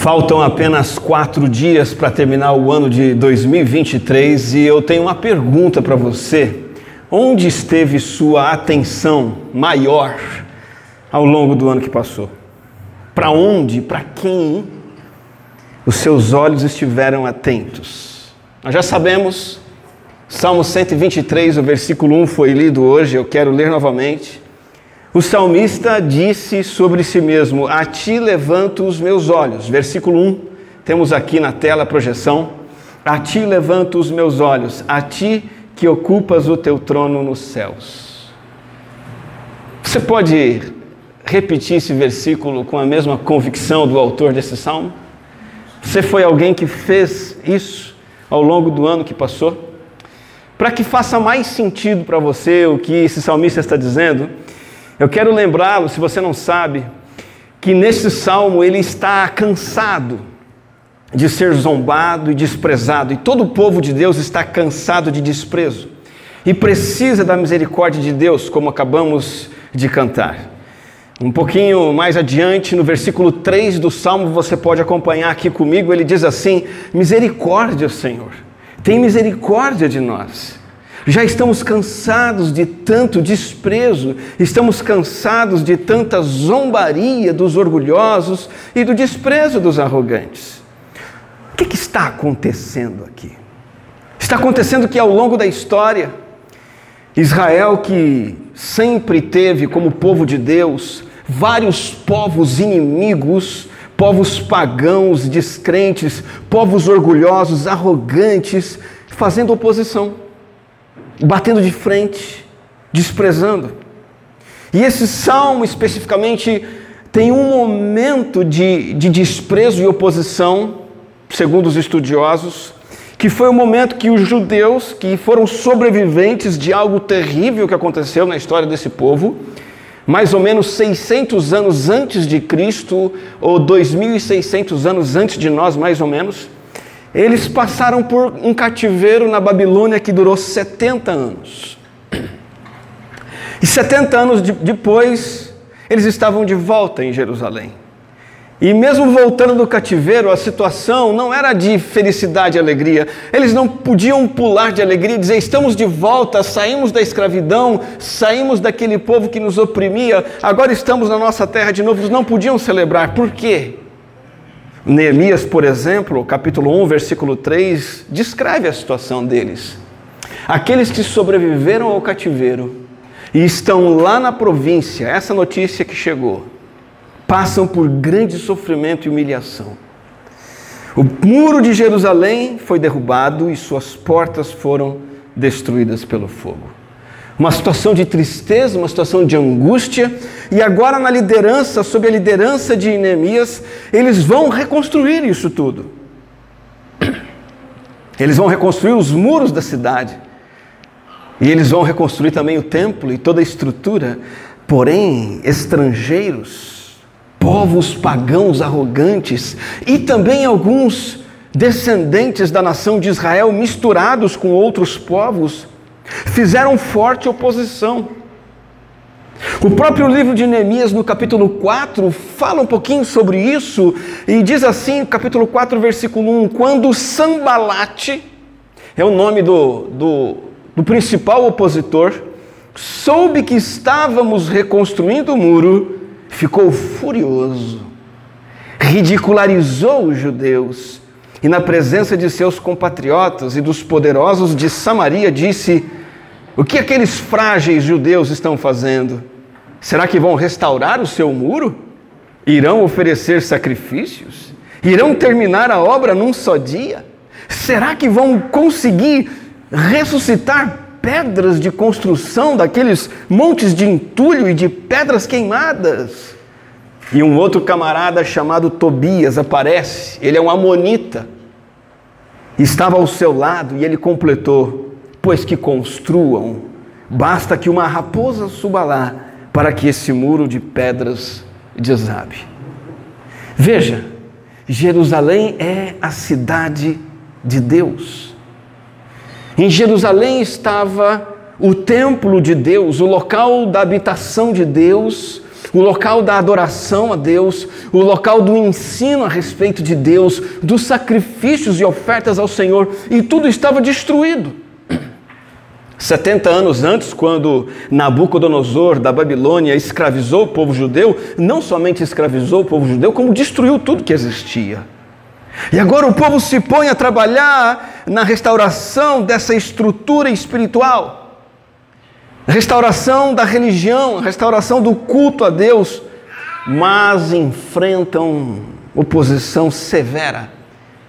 Faltam apenas quatro dias para terminar o ano de 2023 e eu tenho uma pergunta para você. Onde esteve sua atenção maior ao longo do ano que passou? Para onde, para quem os seus olhos estiveram atentos? Nós já sabemos, Salmo 123, o versículo 1 foi lido hoje, eu quero ler novamente. O salmista disse sobre si mesmo: A ti levanto os meus olhos. Versículo 1, temos aqui na tela a projeção. A ti levanto os meus olhos, a ti que ocupas o teu trono nos céus. Você pode repetir esse versículo com a mesma convicção do autor desse salmo? Você foi alguém que fez isso ao longo do ano que passou? Para que faça mais sentido para você o que esse salmista está dizendo, eu quero lembrá-lo, se você não sabe, que nesse salmo ele está cansado de ser zombado e desprezado, e todo o povo de Deus está cansado de desprezo e precisa da misericórdia de Deus, como acabamos de cantar. Um pouquinho mais adiante, no versículo 3 do salmo, você pode acompanhar aqui comigo, ele diz assim: Misericórdia, Senhor, tem misericórdia de nós. Já estamos cansados de tanto desprezo, estamos cansados de tanta zombaria dos orgulhosos e do desprezo dos arrogantes. O que, que está acontecendo aqui? Está acontecendo que ao longo da história, Israel, que sempre teve como povo de Deus vários povos inimigos, povos pagãos, descrentes, povos orgulhosos, arrogantes, fazendo oposição batendo de frente, desprezando. E esse salmo especificamente tem um momento de, de desprezo e oposição, segundo os estudiosos, que foi o momento que os judeus, que foram sobreviventes de algo terrível que aconteceu na história desse povo, mais ou menos 600 anos antes de Cristo, ou 2.600 anos antes de nós, mais ou menos, eles passaram por um cativeiro na Babilônia que durou 70 anos. E 70 anos de, depois, eles estavam de volta em Jerusalém. E mesmo voltando do cativeiro, a situação não era de felicidade e alegria. Eles não podiam pular de alegria e dizer: estamos de volta, saímos da escravidão, saímos daquele povo que nos oprimia, agora estamos na nossa terra de novo. Eles não podiam celebrar. Por quê? Neemias, por exemplo, capítulo 1, versículo 3, descreve a situação deles. Aqueles que sobreviveram ao cativeiro e estão lá na província, essa notícia que chegou, passam por grande sofrimento e humilhação. O muro de Jerusalém foi derrubado e suas portas foram destruídas pelo fogo uma situação de tristeza, uma situação de angústia, e agora na liderança, sob a liderança de Neemias, eles vão reconstruir isso tudo. Eles vão reconstruir os muros da cidade. E eles vão reconstruir também o templo e toda a estrutura. Porém, estrangeiros, povos pagãos arrogantes e também alguns descendentes da nação de Israel misturados com outros povos, fizeram forte oposição. O próprio livro de Neemias, no capítulo 4, fala um pouquinho sobre isso e diz assim, capítulo 4, versículo 1: Quando Sambalate, é o nome do, do, do principal opositor, soube que estávamos reconstruindo o muro, ficou furioso, ridicularizou os judeus e, na presença de seus compatriotas e dos poderosos de Samaria, disse: o que aqueles frágeis judeus estão fazendo? Será que vão restaurar o seu muro? Irão oferecer sacrifícios? Irão terminar a obra num só dia? Será que vão conseguir ressuscitar pedras de construção daqueles montes de entulho e de pedras queimadas? E um outro camarada chamado Tobias aparece, ele é um amonita, estava ao seu lado e ele completou: pois que construam, basta que uma raposa suba lá para que esse muro de pedras desabe. Veja, Jerusalém é a cidade de Deus. Em Jerusalém estava o templo de Deus, o local da habitação de Deus, o local da adoração a Deus, o local do ensino a respeito de Deus, dos sacrifícios e ofertas ao Senhor, e tudo estava destruído. 70 anos antes, quando Nabucodonosor da Babilônia escravizou o povo judeu, não somente escravizou o povo judeu, como destruiu tudo que existia. E agora o povo se põe a trabalhar na restauração dessa estrutura espiritual, restauração da religião, restauração do culto a Deus, mas enfrentam oposição severa,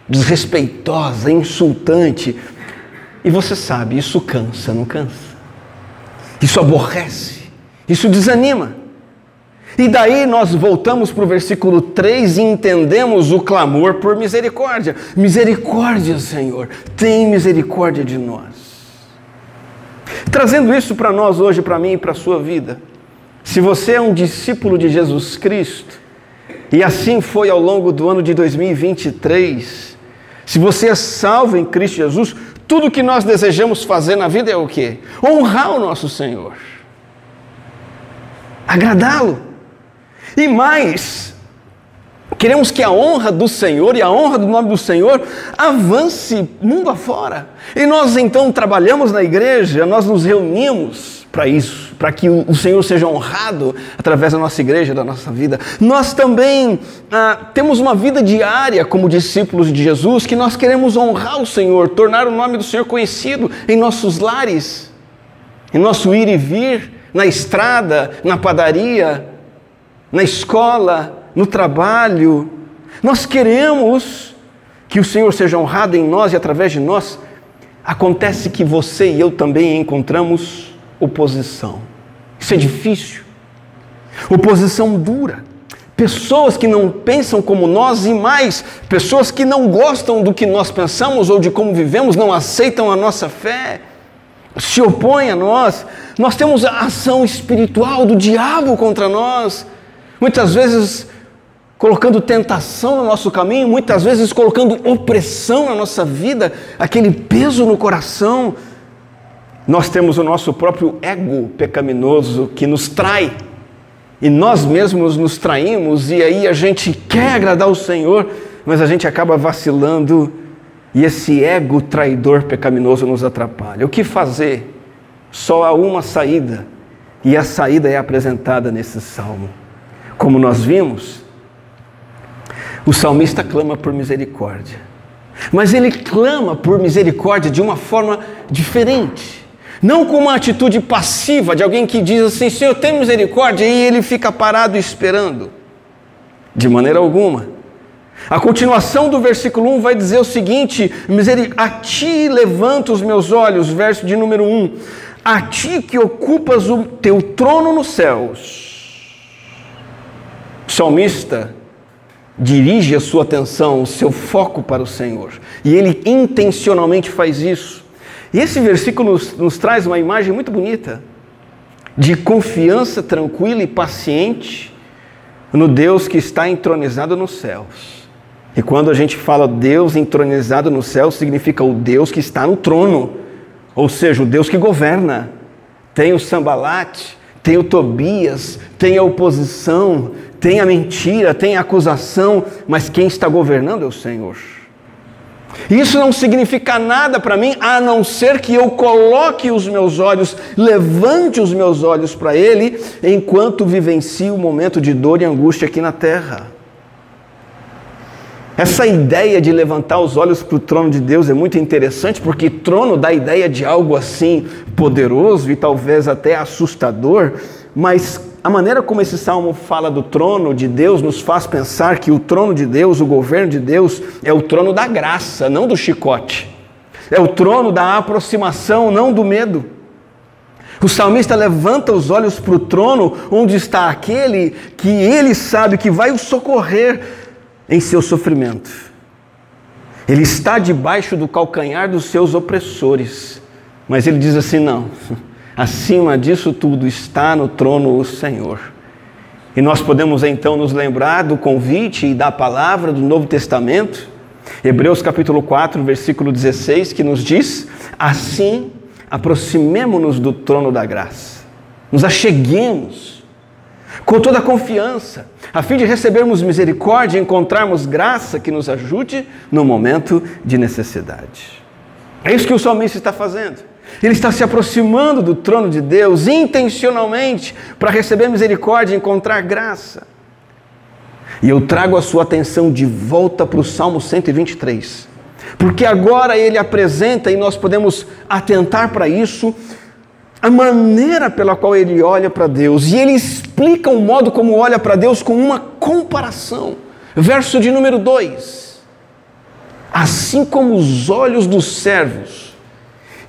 desrespeitosa, insultante, e você sabe, isso cansa, não cansa? Isso aborrece, isso desanima. E daí nós voltamos para o versículo 3 e entendemos o clamor por misericórdia. Misericórdia, Senhor, tem misericórdia de nós. Trazendo isso para nós hoje, para mim e para a sua vida. Se você é um discípulo de Jesus Cristo, e assim foi ao longo do ano de 2023, se você é salvo em Cristo Jesus, tudo que nós desejamos fazer na vida é o quê? Honrar o nosso Senhor. Agradá-lo. E mais, queremos que a honra do Senhor e a honra do nome do Senhor avance mundo afora. E nós então trabalhamos na igreja, nós nos reunimos para isso, para que o Senhor seja honrado através da nossa igreja, da nossa vida. Nós também ah, temos uma vida diária como discípulos de Jesus que nós queremos honrar o Senhor, tornar o nome do Senhor conhecido em nossos lares, em nosso ir e vir, na estrada, na padaria, na escola, no trabalho. Nós queremos que o Senhor seja honrado em nós e através de nós. Acontece que você e eu também encontramos oposição. Isso é difícil. Oposição dura. Pessoas que não pensam como nós e mais, pessoas que não gostam do que nós pensamos ou de como vivemos, não aceitam a nossa fé, se opõem a nós. Nós temos a ação espiritual do diabo contra nós. Muitas vezes colocando tentação no nosso caminho, muitas vezes colocando opressão na nossa vida, aquele peso no coração nós temos o nosso próprio ego pecaminoso que nos trai. E nós mesmos nos traímos, e aí a gente quer agradar o Senhor, mas a gente acaba vacilando, e esse ego traidor pecaminoso nos atrapalha. O que fazer? Só há uma saída, e a saída é apresentada nesse salmo. Como nós vimos, o salmista clama por misericórdia, mas ele clama por misericórdia de uma forma diferente. Não com uma atitude passiva de alguém que diz assim: Senhor, tem misericórdia, e ele fica parado esperando. De maneira alguma. A continuação do versículo 1 vai dizer o seguinte: A ti levanto os meus olhos, verso de número 1. A ti que ocupas o teu trono nos céus. O salmista dirige a sua atenção, o seu foco para o Senhor. E ele intencionalmente faz isso. E esse versículo nos, nos traz uma imagem muito bonita de confiança tranquila e paciente no Deus que está entronizado nos céus. E quando a gente fala Deus entronizado no céu, significa o Deus que está no trono, ou seja, o Deus que governa. Tem o sambalate, tem o Tobias, tem a oposição, tem a mentira, tem a acusação, mas quem está governando é o Senhor. Isso não significa nada para mim a não ser que eu coloque os meus olhos, levante os meus olhos para Ele, enquanto vivencio o momento de dor e angústia aqui na terra. Essa ideia de levantar os olhos para o trono de Deus é muito interessante, porque trono dá a ideia de algo assim poderoso e talvez até assustador, mas a maneira como esse salmo fala do trono de Deus nos faz pensar que o trono de Deus, o governo de Deus, é o trono da graça, não do chicote. É o trono da aproximação, não do medo. O salmista levanta os olhos para o trono onde está aquele que ele sabe que vai o socorrer em seu sofrimento. Ele está debaixo do calcanhar dos seus opressores, mas ele diz assim: não. Acima disso tudo está no trono o Senhor. E nós podemos então nos lembrar do convite e da palavra do Novo Testamento, Hebreus capítulo 4, versículo 16, que nos diz: Assim aproximemo-nos do trono da graça, nos acheguemos, com toda a confiança, a fim de recebermos misericórdia e encontrarmos graça que nos ajude no momento de necessidade. É isso que o salmista está fazendo. Ele está se aproximando do trono de Deus intencionalmente para receber misericórdia e encontrar graça. E eu trago a sua atenção de volta para o Salmo 123, porque agora ele apresenta e nós podemos atentar para isso a maneira pela qual ele olha para Deus, e ele explica o modo como olha para Deus com uma comparação. Verso de número 2: Assim como os olhos dos servos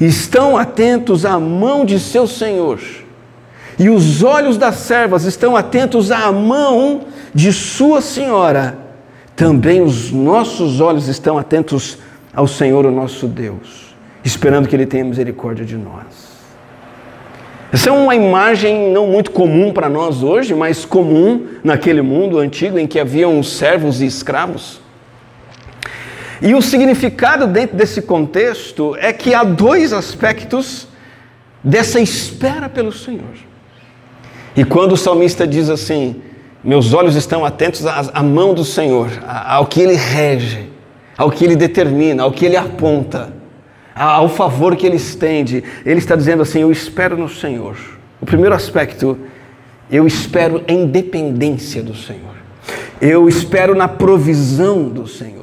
estão atentos à mão de seu senhor, e os olhos das servas estão atentos à mão de sua senhora, também os nossos olhos estão atentos ao Senhor, o nosso Deus, esperando que Ele tenha misericórdia de nós. Essa é uma imagem não muito comum para nós hoje, mas comum naquele mundo antigo em que haviam servos e escravos. E o significado dentro desse contexto é que há dois aspectos dessa espera pelo Senhor. E quando o salmista diz assim: Meus olhos estão atentos à mão do Senhor, ao que ele rege, ao que ele determina, ao que ele aponta ao favor que ele estende. Ele está dizendo assim: Eu espero no Senhor. O primeiro aspecto, eu espero em dependência do Senhor. Eu espero na provisão do Senhor.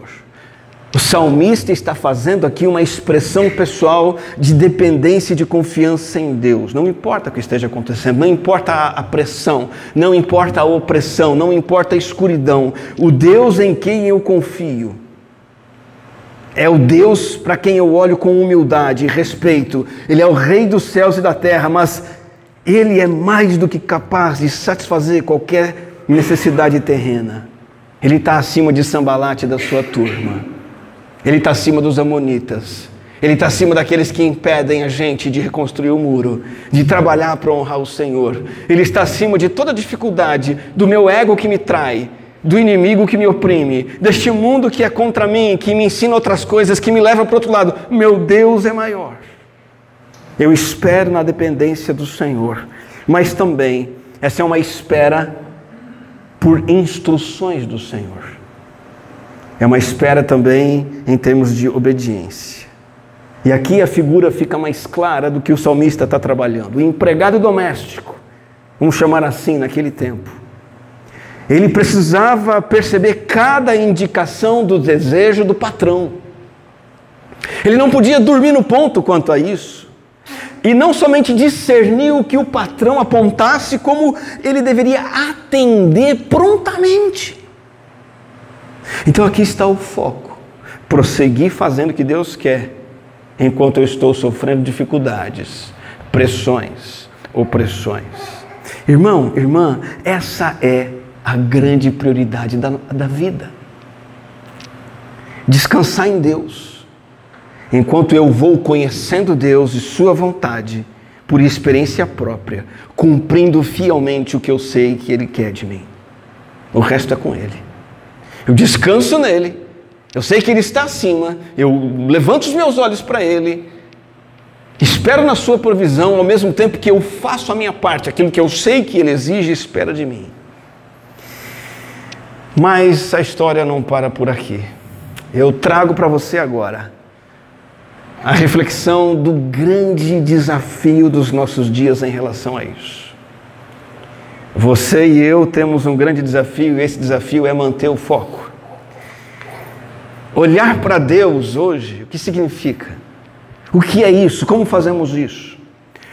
O salmista está fazendo aqui uma expressão pessoal de dependência e de confiança em Deus. Não importa o que esteja acontecendo, não importa a pressão, não importa a opressão, não importa a escuridão. O Deus em quem eu confio é o Deus para quem eu olho com humildade e respeito. Ele é o Rei dos céus e da terra, mas Ele é mais do que capaz de satisfazer qualquer necessidade terrena. Ele está acima de Sambalate da sua turma. Ele está acima dos Amonitas. Ele está acima daqueles que impedem a gente de reconstruir o muro, de trabalhar para honrar o Senhor. Ele está acima de toda dificuldade, do meu ego que me trai, do inimigo que me oprime, deste mundo que é contra mim, que me ensina outras coisas, que me leva para o outro lado. Meu Deus é maior. Eu espero na dependência do Senhor, mas também essa é uma espera por instruções do Senhor. É uma espera também em termos de obediência. E aqui a figura fica mais clara do que o salmista está trabalhando. O empregado doméstico, vamos chamar assim naquele tempo, ele precisava perceber cada indicação do desejo do patrão. Ele não podia dormir no ponto quanto a isso. E não somente discernir o que o patrão apontasse, como ele deveria atender prontamente. Então aqui está o foco: prosseguir fazendo o que Deus quer, enquanto eu estou sofrendo dificuldades, pressões, opressões. Irmão, irmã, essa é a grande prioridade da, da vida. Descansar em Deus, enquanto eu vou conhecendo Deus e Sua vontade, por experiência própria, cumprindo fielmente o que eu sei que Ele quer de mim. O resto é com Ele. Eu descanso nele, eu sei que Ele está acima, eu levanto os meus olhos para Ele, espero na Sua provisão, ao mesmo tempo que eu faço a minha parte, aquilo que eu sei que Ele exige e espera de mim. Mas a história não para por aqui. Eu trago para você agora a reflexão do grande desafio dos nossos dias em relação a isso. Você e eu temos um grande desafio e esse desafio é manter o foco. Olhar para Deus hoje, o que significa? O que é isso? Como fazemos isso?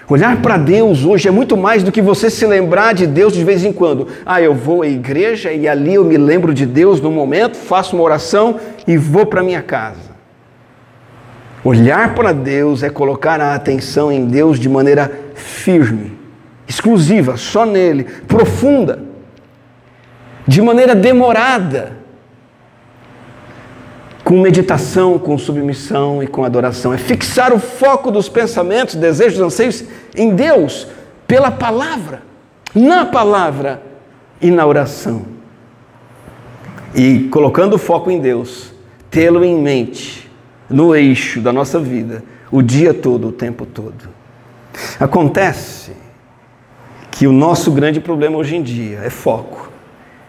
Olhar para Deus hoje é muito mais do que você se lembrar de Deus de vez em quando. Ah, eu vou à igreja e ali eu me lembro de Deus no momento, faço uma oração e vou para minha casa. Olhar para Deus é colocar a atenção em Deus de maneira firme, exclusiva, só nele, profunda, de maneira demorada com meditação, com submissão e com adoração. É fixar o foco dos pensamentos, desejos, anseios em Deus, pela palavra, na palavra e na oração. E colocando o foco em Deus, tê-lo em mente, no eixo da nossa vida, o dia todo, o tempo todo. Acontece que o nosso grande problema hoje em dia é foco.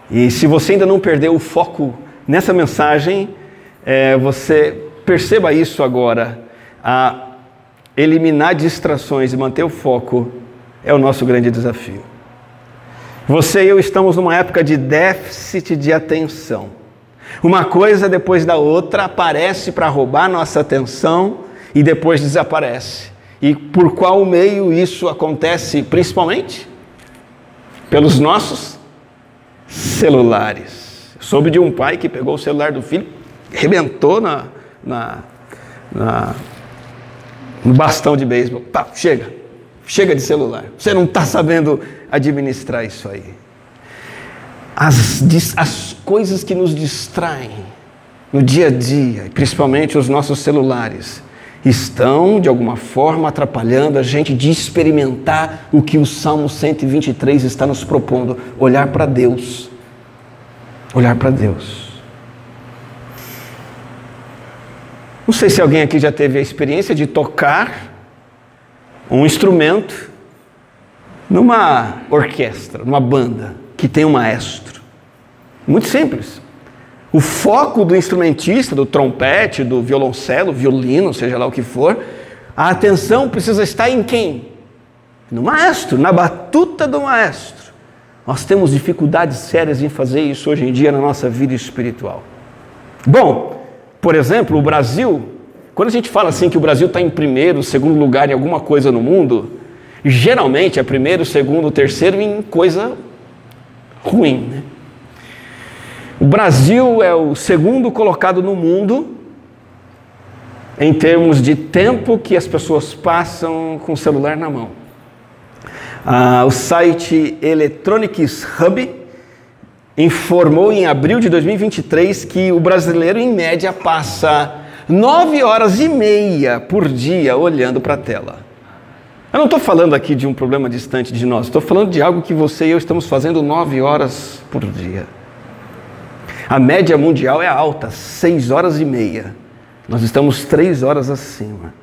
E se você ainda não perdeu o foco nessa mensagem, é, você perceba isso agora. A eliminar distrações e manter o foco é o nosso grande desafio. Você e eu estamos numa época de déficit de atenção. Uma coisa depois da outra aparece para roubar nossa atenção e depois desaparece. E por qual meio isso acontece principalmente? Pelos nossos celulares. soube de um pai que pegou o celular do filho, rebentou na, na, na no bastão de beisebol. Tá, chega, chega de celular. Você não está sabendo administrar isso aí. As, as coisas que nos distraem no dia a dia, principalmente os nossos celulares, estão de alguma forma atrapalhando a gente de experimentar o que o Salmo 123 está nos propondo: olhar para Deus. Olhar para Deus. Não sei se alguém aqui já teve a experiência de tocar um instrumento numa orquestra, numa banda que tem um maestro. Muito simples. O foco do instrumentista, do trompete, do violoncelo, violino, seja lá o que for, a atenção precisa estar em quem? No maestro, na batuta do maestro. Nós temos dificuldades sérias em fazer isso hoje em dia na nossa vida espiritual. Bom, por exemplo, o Brasil, quando a gente fala assim que o Brasil está em primeiro, segundo lugar em alguma coisa no mundo, geralmente é primeiro, segundo, terceiro em coisa ruim. Né? O Brasil é o segundo colocado no mundo em termos de tempo que as pessoas passam com o celular na mão. Ah, o site Electronics Hub informou em abril de 2023 que o brasileiro, em média, passa nove horas e meia por dia olhando para a tela. Eu não estou falando aqui de um problema distante de nós, estou falando de algo que você e eu estamos fazendo nove horas por dia. A média mundial é alta, seis horas e meia. Nós estamos três horas acima.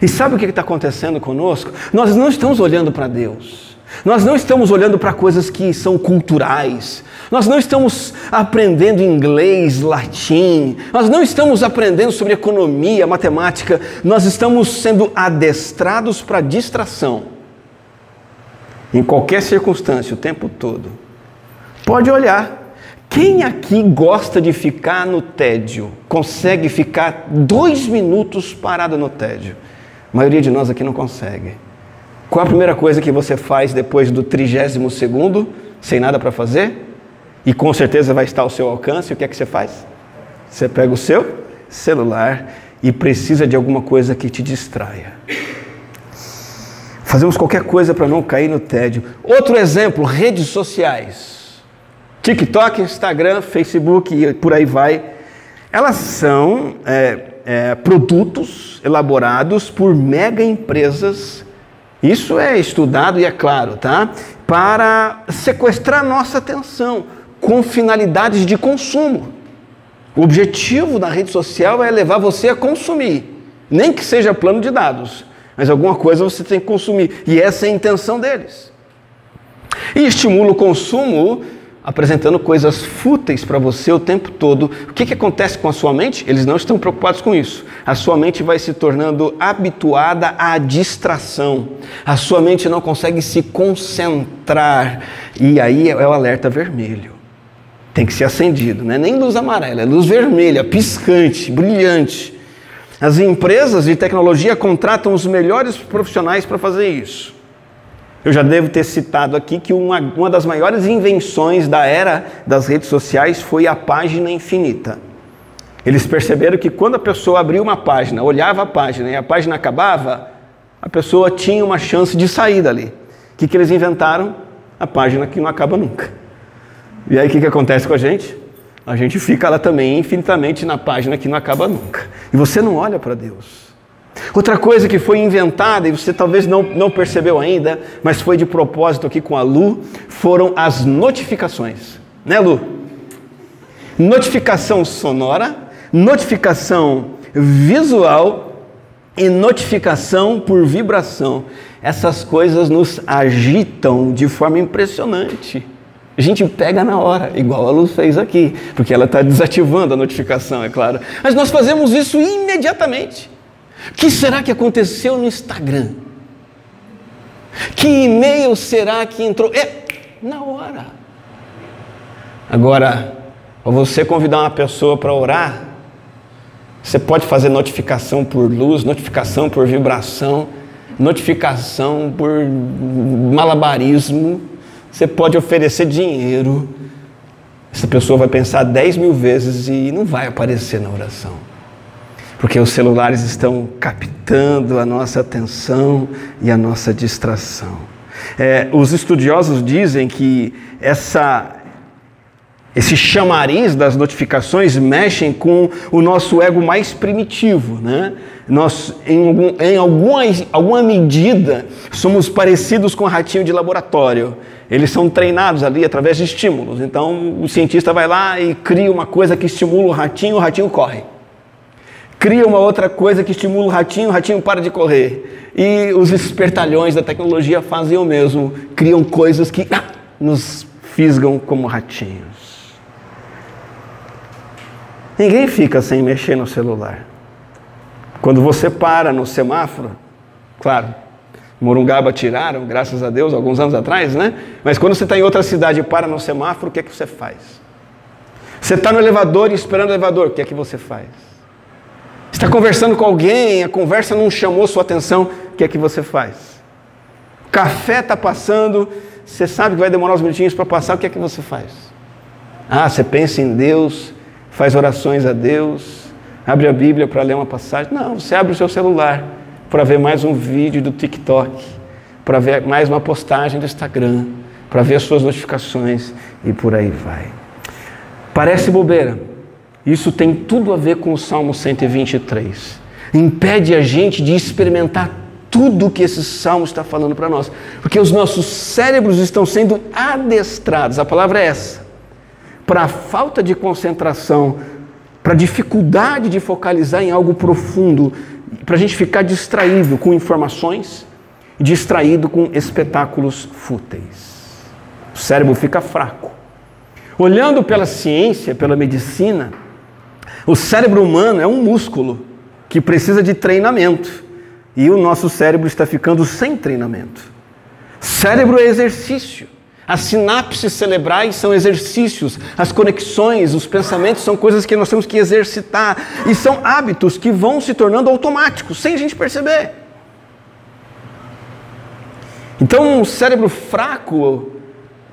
E sabe o que está acontecendo conosco? Nós não estamos olhando para Deus. Nós não estamos olhando para coisas que são culturais. Nós não estamos aprendendo inglês, latim. Nós não estamos aprendendo sobre economia, matemática. Nós estamos sendo adestrados para distração. Em qualquer circunstância, o tempo todo. Pode olhar. Quem aqui gosta de ficar no tédio? Consegue ficar dois minutos parado no tédio? A maioria de nós aqui não consegue. Qual a primeira coisa que você faz depois do trigésimo segundo, sem nada para fazer? E com certeza vai estar ao seu alcance, o que é que você faz? Você pega o seu celular e precisa de alguma coisa que te distraia. Fazemos qualquer coisa para não cair no tédio. Outro exemplo, redes sociais. TikTok, Instagram, Facebook e por aí vai, elas são é, é, produtos elaborados por mega empresas. Isso é estudado e é claro, tá? Para sequestrar nossa atenção com finalidades de consumo. O objetivo da rede social é levar você a consumir, nem que seja plano de dados, mas alguma coisa você tem que consumir, e essa é a intenção deles. E estimula o consumo apresentando coisas fúteis para você o tempo todo. O que, que acontece com a sua mente? Eles não estão preocupados com isso. A sua mente vai se tornando habituada à distração. A sua mente não consegue se concentrar. E aí é o alerta vermelho. Tem que ser acendido, não é nem luz amarela, é luz vermelha, piscante, brilhante. As empresas de tecnologia contratam os melhores profissionais para fazer isso. Eu já devo ter citado aqui que uma, uma das maiores invenções da era das redes sociais foi a página infinita. Eles perceberam que quando a pessoa abria uma página, olhava a página e a página acabava, a pessoa tinha uma chance de sair dali. O que, que eles inventaram? A página que não acaba nunca. E aí o que, que acontece com a gente? A gente fica lá também infinitamente na página que não acaba nunca. E você não olha para Deus. Outra coisa que foi inventada, e você talvez não, não percebeu ainda, mas foi de propósito aqui com a Lu, foram as notificações. Né, Lu? Notificação sonora, notificação visual e notificação por vibração. essas coisas nos agitam de forma impressionante. A gente pega na hora, igual a Luz fez aqui, porque ela está desativando a notificação, é claro. Mas nós fazemos isso imediatamente. O que será que aconteceu no Instagram? Que e-mail será que entrou? É, na hora. Agora, para você convidar uma pessoa para orar, você pode fazer notificação por luz, notificação por vibração, notificação por malabarismo. Você pode oferecer dinheiro. Essa pessoa vai pensar 10 mil vezes e não vai aparecer na oração. Porque os celulares estão captando a nossa atenção e a nossa distração. É, os estudiosos dizem que essa, esse chamariz das notificações mexem com o nosso ego mais primitivo, né? Nós, em, algum, em alguma, alguma medida, somos parecidos com o ratinho de laboratório. Eles são treinados ali através de estímulos. Então, o cientista vai lá e cria uma coisa que estimula o ratinho, o ratinho corre. Cria uma outra coisa que estimula o ratinho, o ratinho para de correr. E os espertalhões da tecnologia fazem o mesmo, criam coisas que ah, nos fisgam como ratinhos. Ninguém fica sem mexer no celular. Quando você para no semáforo, claro, Morungaba tiraram, graças a Deus, alguns anos atrás, né? Mas quando você está em outra cidade e para no semáforo, o que é que você faz? Você está no elevador e esperando o elevador, o que é que você faz? Está conversando com alguém, a conversa não chamou sua atenção, o que é que você faz? Café está passando, você sabe que vai demorar uns minutinhos para passar, o que é que você faz? Ah, você pensa em Deus, faz orações a Deus, abre a Bíblia para ler uma passagem. Não, você abre o seu celular para ver mais um vídeo do TikTok, para ver mais uma postagem do Instagram, para ver as suas notificações e por aí vai. Parece bobeira. Isso tem tudo a ver com o Salmo 123. Impede a gente de experimentar tudo que esse salmo está falando para nós, porque os nossos cérebros estão sendo adestrados, a palavra é essa, para a falta de concentração, para a dificuldade de focalizar em algo profundo, para a gente ficar distraído com informações, distraído com espetáculos fúteis. O cérebro fica fraco. Olhando pela ciência, pela medicina, o cérebro humano é um músculo que precisa de treinamento e o nosso cérebro está ficando sem treinamento. Cérebro é exercício. As sinapses cerebrais são exercícios, as conexões, os pensamentos são coisas que nós temos que exercitar e são hábitos que vão se tornando automáticos, sem a gente perceber. Então, um cérebro fraco,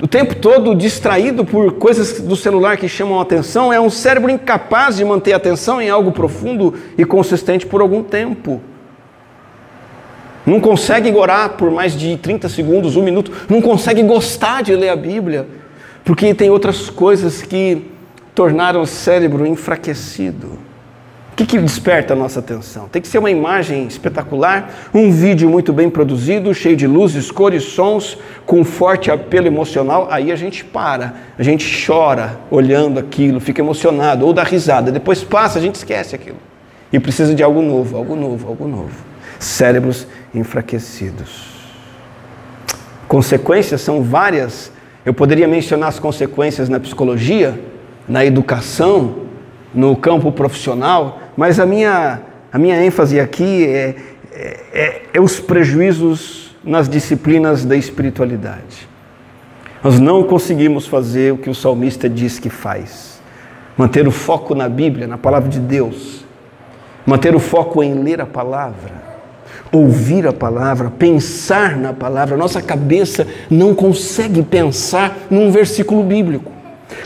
o tempo todo distraído por coisas do celular que chamam atenção, é um cérebro incapaz de manter atenção em algo profundo e consistente por algum tempo. Não consegue orar por mais de 30 segundos, um minuto. Não consegue gostar de ler a Bíblia, porque tem outras coisas que tornaram o cérebro enfraquecido. Que, que desperta a nossa atenção? Tem que ser uma imagem espetacular, um vídeo muito bem produzido, cheio de luzes, cores, sons, com forte apelo emocional. Aí a gente para, a gente chora olhando aquilo, fica emocionado, ou dá risada. Depois passa, a gente esquece aquilo. E precisa de algo novo, algo novo, algo novo cérebros enfraquecidos. Consequências são várias. Eu poderia mencionar as consequências na psicologia, na educação, no campo profissional, mas a minha, a minha ênfase aqui é, é, é, os prejuízos nas disciplinas da espiritualidade. Nós não conseguimos fazer o que o salmista diz que faz. Manter o foco na Bíblia, na palavra de Deus. Manter o foco em ler a palavra ouvir a palavra, pensar na palavra. Nossa cabeça não consegue pensar num versículo bíblico.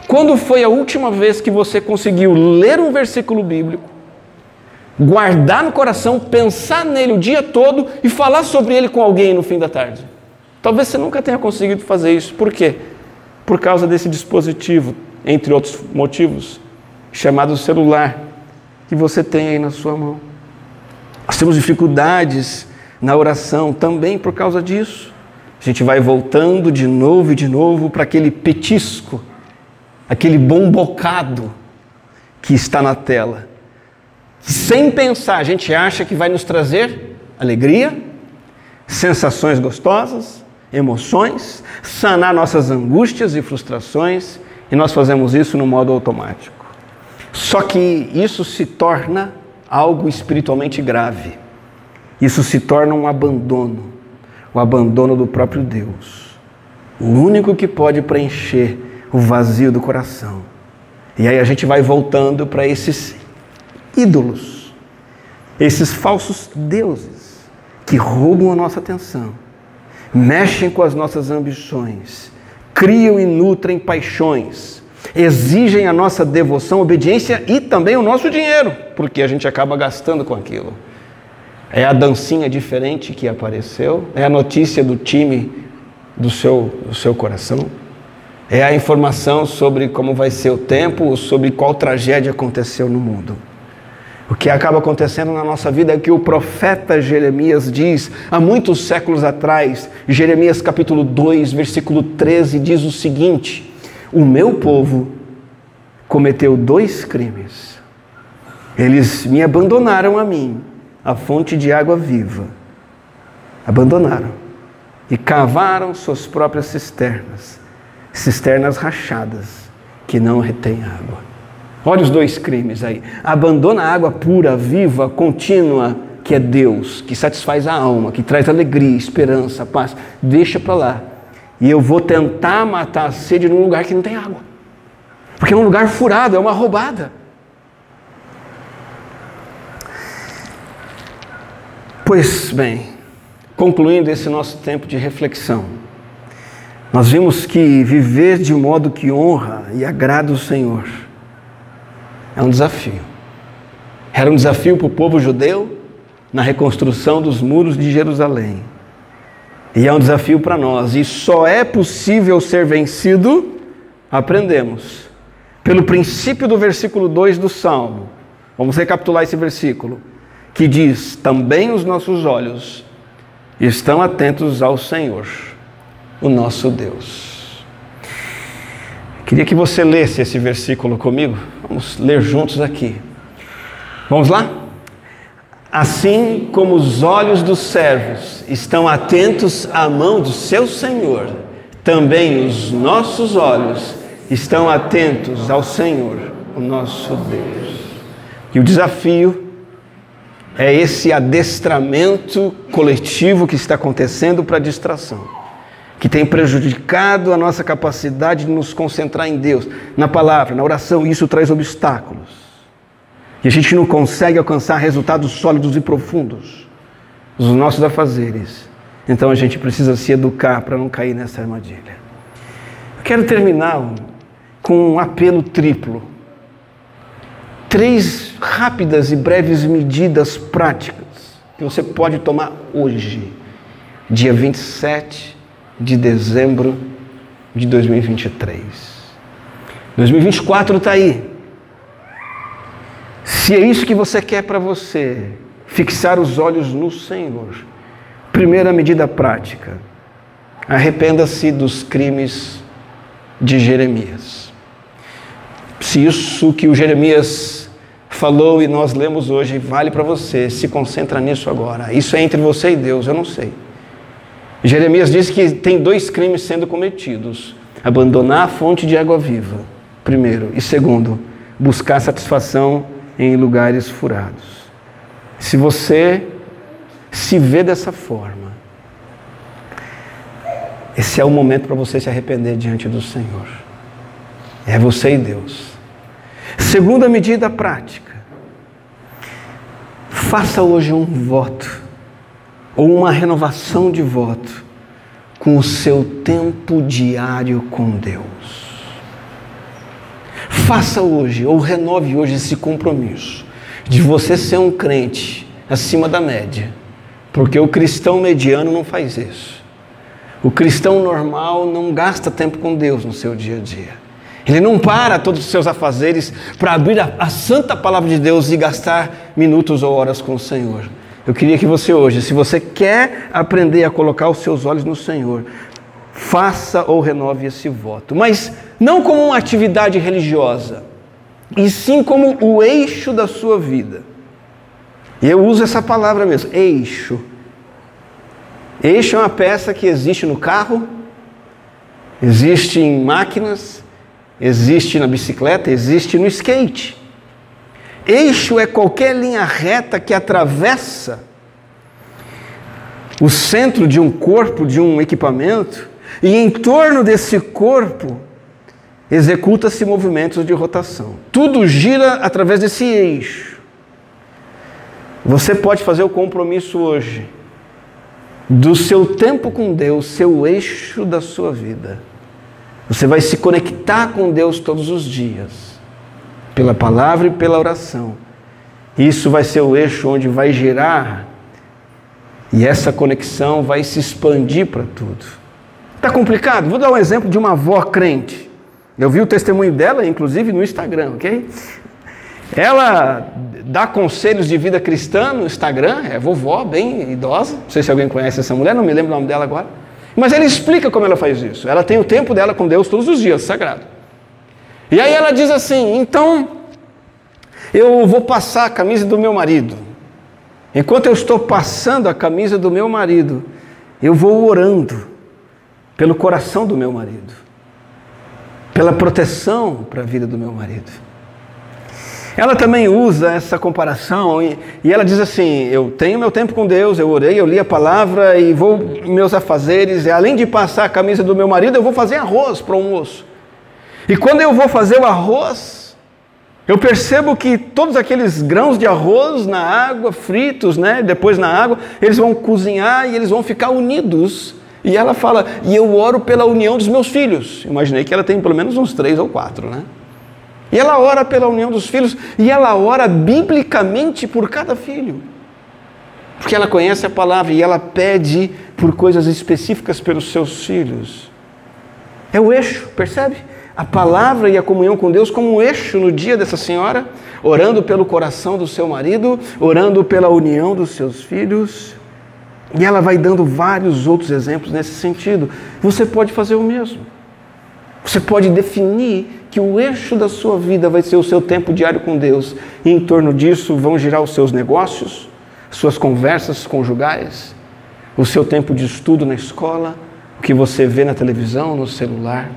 Quando foi a última vez que você conseguiu ler um versículo bíblico, guardar no coração, pensar nele o dia todo e falar sobre ele com alguém no fim da tarde? Talvez você nunca tenha conseguido fazer isso. Por quê? Por causa desse dispositivo, entre outros motivos, chamado celular, que você tem aí na sua mão. Nós temos dificuldades na oração também por causa disso. A gente vai voltando de novo e de novo para aquele petisco, aquele bom bocado que está na tela. Sem pensar, a gente acha que vai nos trazer alegria, sensações gostosas, emoções, sanar nossas angústias e frustrações, e nós fazemos isso no modo automático. Só que isso se torna algo espiritualmente grave. Isso se torna um abandono, o abandono do próprio Deus. O único que pode preencher o vazio do coração. E aí a gente vai voltando para esses ídolos, esses falsos deuses que roubam a nossa atenção, mexem com as nossas ambições, criam e nutrem paixões, exigem a nossa devoção, obediência e também o nosso dinheiro, porque a gente acaba gastando com aquilo. É a dancinha diferente que apareceu, é a notícia do time do seu, do seu coração, é a informação sobre como vai ser o tempo, sobre qual tragédia aconteceu no mundo. O que acaba acontecendo na nossa vida é que o profeta Jeremias diz, há muitos séculos atrás, Jeremias capítulo 2, versículo 13, diz o seguinte: O meu povo cometeu dois crimes. Eles me abandonaram a mim, a fonte de água viva. Abandonaram e cavaram suas próprias cisternas, cisternas rachadas que não retêm água. Olha os dois crimes aí. Abandona a água pura, viva, contínua, que é Deus, que satisfaz a alma, que traz alegria, esperança, paz. Deixa para lá. E eu vou tentar matar a sede num lugar que não tem água. Porque é um lugar furado, é uma roubada. Pois bem, concluindo esse nosso tempo de reflexão, nós vimos que viver de modo que honra e agrada o Senhor é um desafio. Era um desafio para o povo judeu na reconstrução dos muros de Jerusalém. E é um desafio para nós. E só é possível ser vencido, aprendemos, pelo princípio do versículo 2 do Salmo. Vamos recapitular esse versículo, que diz: Também os nossos olhos estão atentos ao Senhor, o nosso Deus. Queria que você lesse esse versículo comigo. Vamos ler juntos aqui. Vamos lá? Assim como os olhos dos servos estão atentos à mão do seu Senhor, também os nossos olhos estão atentos ao Senhor, o nosso Deus. E o desafio é esse adestramento coletivo que está acontecendo para a distração que tem prejudicado a nossa capacidade de nos concentrar em Deus, na palavra, na oração, isso traz obstáculos. E a gente não consegue alcançar resultados sólidos e profundos nos nossos afazeres. Então a gente precisa se educar para não cair nessa armadilha. Eu quero terminar com um apelo triplo. Três rápidas e breves medidas práticas que você pode tomar hoje, dia 27 de dezembro de 2023. 2024 está aí. Se é isso que você quer para você, fixar os olhos no Senhor. Primeira medida prática: arrependa-se dos crimes de Jeremias. Se isso que o Jeremias falou e nós lemos hoje vale para você, se concentra nisso agora. Isso é entre você e Deus, eu não sei. Jeremias diz que tem dois crimes sendo cometidos: abandonar a fonte de água viva, primeiro, e segundo, buscar satisfação em lugares furados. Se você se vê dessa forma, esse é o momento para você se arrepender diante do Senhor. É você e Deus. Segunda medida prática. Faça hoje um voto ou uma renovação de voto com o seu tempo diário com Deus. Faça hoje, ou renove hoje esse compromisso de você ser um crente acima da média, porque o cristão mediano não faz isso. O cristão normal não gasta tempo com Deus no seu dia a dia. Ele não para todos os seus afazeres para abrir a, a santa palavra de Deus e gastar minutos ou horas com o Senhor. Eu queria que você hoje, se você quer aprender a colocar os seus olhos no Senhor, faça ou renove esse voto. Mas não como uma atividade religiosa, e sim como o eixo da sua vida. E eu uso essa palavra mesmo, eixo. Eixo é uma peça que existe no carro, existe em máquinas, existe na bicicleta, existe no skate. Eixo é qualquer linha reta que atravessa o centro de um corpo, de um equipamento, e em torno desse corpo executa-se movimentos de rotação. Tudo gira através desse eixo. Você pode fazer o compromisso hoje do seu tempo com Deus, seu eixo da sua vida. Você vai se conectar com Deus todos os dias, pela palavra e pela oração. Isso vai ser o eixo onde vai girar e essa conexão vai se expandir para tudo. Está complicado? Vou dar um exemplo de uma avó crente. Eu vi o testemunho dela, inclusive, no Instagram, ok? Ela dá conselhos de vida cristã no Instagram, é vovó, bem idosa. Não sei se alguém conhece essa mulher, não me lembro o nome dela agora. Mas ela explica como ela faz isso. Ela tem o tempo dela com Deus todos os dias, sagrado. E aí ela diz assim: então, eu vou passar a camisa do meu marido. Enquanto eu estou passando a camisa do meu marido, eu vou orando pelo coração do meu marido pela proteção para a vida do meu marido. Ela também usa essa comparação e, e, ela diz assim: Eu tenho meu tempo com Deus, eu orei, eu li a palavra e vou meus afazeres. E além de passar a camisa do meu marido, eu vou fazer arroz para o almoço. E quando eu vou fazer o arroz, eu percebo que todos aqueles grãos de arroz na água, fritos, né, depois na água, eles vão cozinhar e eles vão ficar unidos e ela fala, e eu oro pela união dos meus filhos. Imaginei que ela tem pelo menos uns três ou quatro, né? E ela ora pela união dos filhos, e ela ora biblicamente por cada filho. Porque ela conhece a palavra e ela pede por coisas específicas pelos seus filhos. É o eixo, percebe? A palavra e a comunhão com Deus como um eixo no dia dessa senhora, orando pelo coração do seu marido, orando pela união dos seus filhos. E ela vai dando vários outros exemplos nesse sentido. Você pode fazer o mesmo. Você pode definir que o eixo da sua vida vai ser o seu tempo diário com Deus, e em torno disso vão girar os seus negócios, suas conversas conjugais, o seu tempo de estudo na escola, o que você vê na televisão, no celular.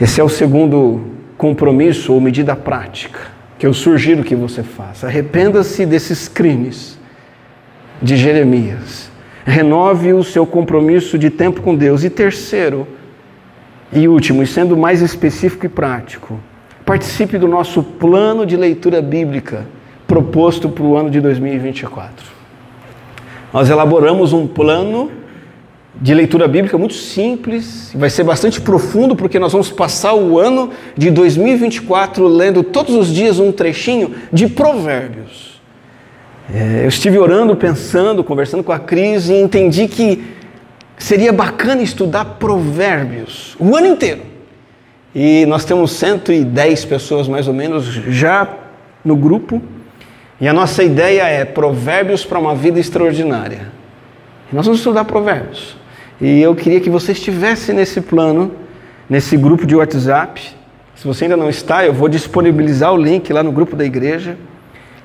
Esse é o segundo compromisso ou medida prática que eu sugiro que você faça. Arrependa-se desses crimes de Jeremias. Renove o seu compromisso de tempo com Deus. E terceiro, e último, e sendo mais específico e prático, participe do nosso plano de leitura bíblica proposto para o ano de 2024. Nós elaboramos um plano de leitura bíblica muito simples, vai ser bastante profundo, porque nós vamos passar o ano de 2024 lendo todos os dias um trechinho de Provérbios. É, eu estive orando, pensando, conversando com a Cris e entendi que seria bacana estudar provérbios o ano inteiro. E nós temos 110 pessoas mais ou menos já no grupo. E a nossa ideia é provérbios para uma vida extraordinária. E nós vamos estudar provérbios. E eu queria que você estivesse nesse plano, nesse grupo de WhatsApp. Se você ainda não está, eu vou disponibilizar o link lá no grupo da igreja.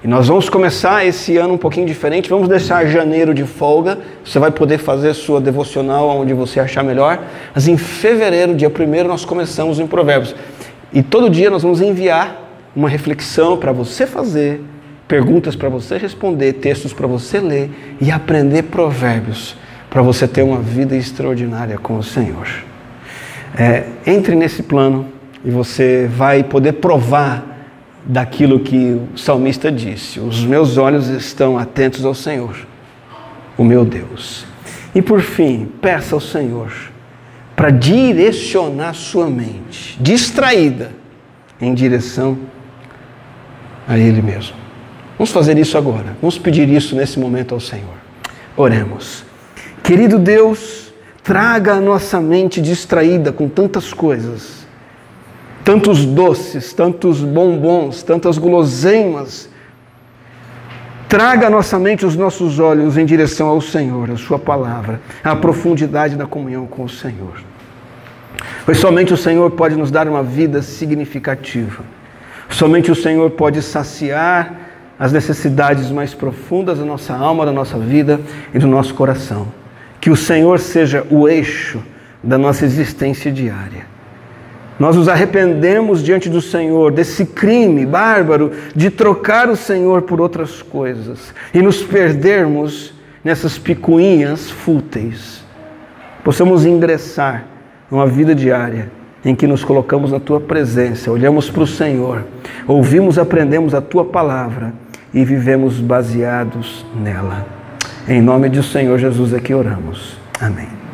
E nós vamos começar esse ano um pouquinho diferente. Vamos deixar janeiro de folga. Você vai poder fazer sua devocional onde você achar melhor. Mas em fevereiro, dia 1 nós começamos em Provérbios. E todo dia nós vamos enviar uma reflexão para você fazer, perguntas para você responder, textos para você ler e aprender provérbios para você ter uma vida extraordinária com o Senhor. É, entre nesse plano e você vai poder provar daquilo que o salmista disse: Os meus olhos estão atentos ao Senhor, o meu Deus. E por fim, peça ao Senhor para direcionar sua mente, distraída, em direção a Ele mesmo. Vamos fazer isso agora. Vamos pedir isso nesse momento ao Senhor. Oremos. Querido Deus, traga a nossa mente distraída com tantas coisas tantos doces, tantos bombons, tantas guloseimas. Traga à nossa mente os nossos olhos em direção ao Senhor, a Sua palavra, à profundidade da comunhão com o Senhor. Pois somente o Senhor pode nos dar uma vida significativa. Somente o Senhor pode saciar as necessidades mais profundas da nossa alma, da nossa vida e do nosso coração. Que o Senhor seja o eixo da nossa existência diária. Nós nos arrependemos diante do Senhor desse crime bárbaro de trocar o Senhor por outras coisas e nos perdermos nessas picuinhas fúteis. Possamos ingressar numa vida diária em que nos colocamos na tua presença, olhamos para o Senhor, ouvimos, aprendemos a tua palavra e vivemos baseados nela. Em nome do Senhor Jesus é que oramos. Amém.